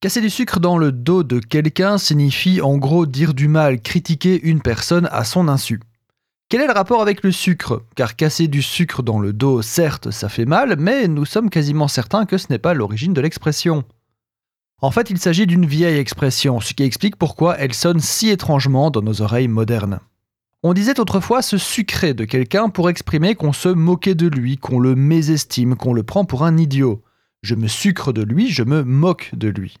Casser du sucre dans le dos de quelqu'un signifie en gros dire du mal, critiquer une personne à son insu. Quel est le rapport avec le sucre? Car casser du sucre dans le dos, certes, ça fait mal, mais nous sommes quasiment certains que ce n'est pas l'origine de l'expression. En fait, il s'agit d'une vieille expression, ce qui explique pourquoi elle sonne si étrangement dans nos oreilles modernes. On disait autrefois se sucrer de quelqu'un pour exprimer qu'on se moquait de lui, qu'on le mésestime, qu'on le prend pour un idiot. Je me sucre de lui, je me moque de lui.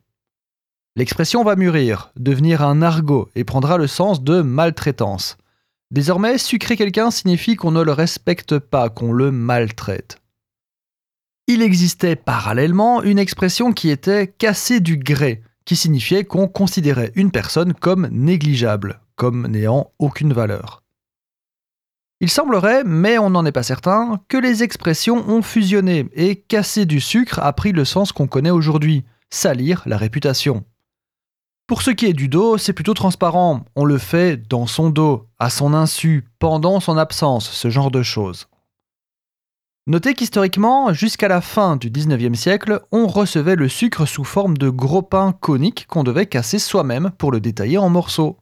L'expression va mûrir, devenir un argot et prendra le sens de maltraitance. Désormais, sucrer quelqu'un signifie qu'on ne le respecte pas, qu'on le maltraite. Il existait parallèlement une expression qui était casser du gré, qui signifiait qu'on considérait une personne comme négligeable, comme n'ayant aucune valeur. Il semblerait, mais on n'en est pas certain, que les expressions ont fusionné et casser du sucre a pris le sens qu'on connaît aujourd'hui, salir la réputation. Pour ce qui est du dos, c'est plutôt transparent. On le fait dans son dos, à son insu, pendant son absence, ce genre de choses. Notez qu'historiquement, jusqu'à la fin du 19e siècle, on recevait le sucre sous forme de gros pains coniques qu'on devait casser soi-même pour le détailler en morceaux.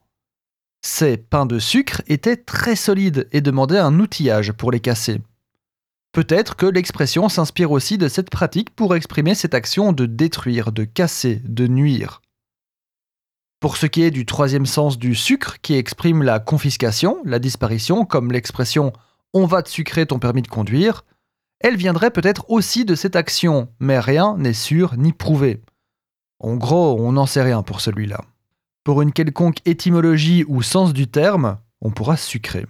Ces pains de sucre étaient très solides et demandaient un outillage pour les casser. Peut-être que l'expression s'inspire aussi de cette pratique pour exprimer cette action de détruire, de casser, de nuire. Pour ce qui est du troisième sens du sucre, qui exprime la confiscation, la disparition, comme l'expression on va te sucrer ton permis de conduire, elle viendrait peut-être aussi de cette action, mais rien n'est sûr ni prouvé. En gros, on n'en sait rien pour celui-là. Pour une quelconque étymologie ou sens du terme, on pourra sucrer.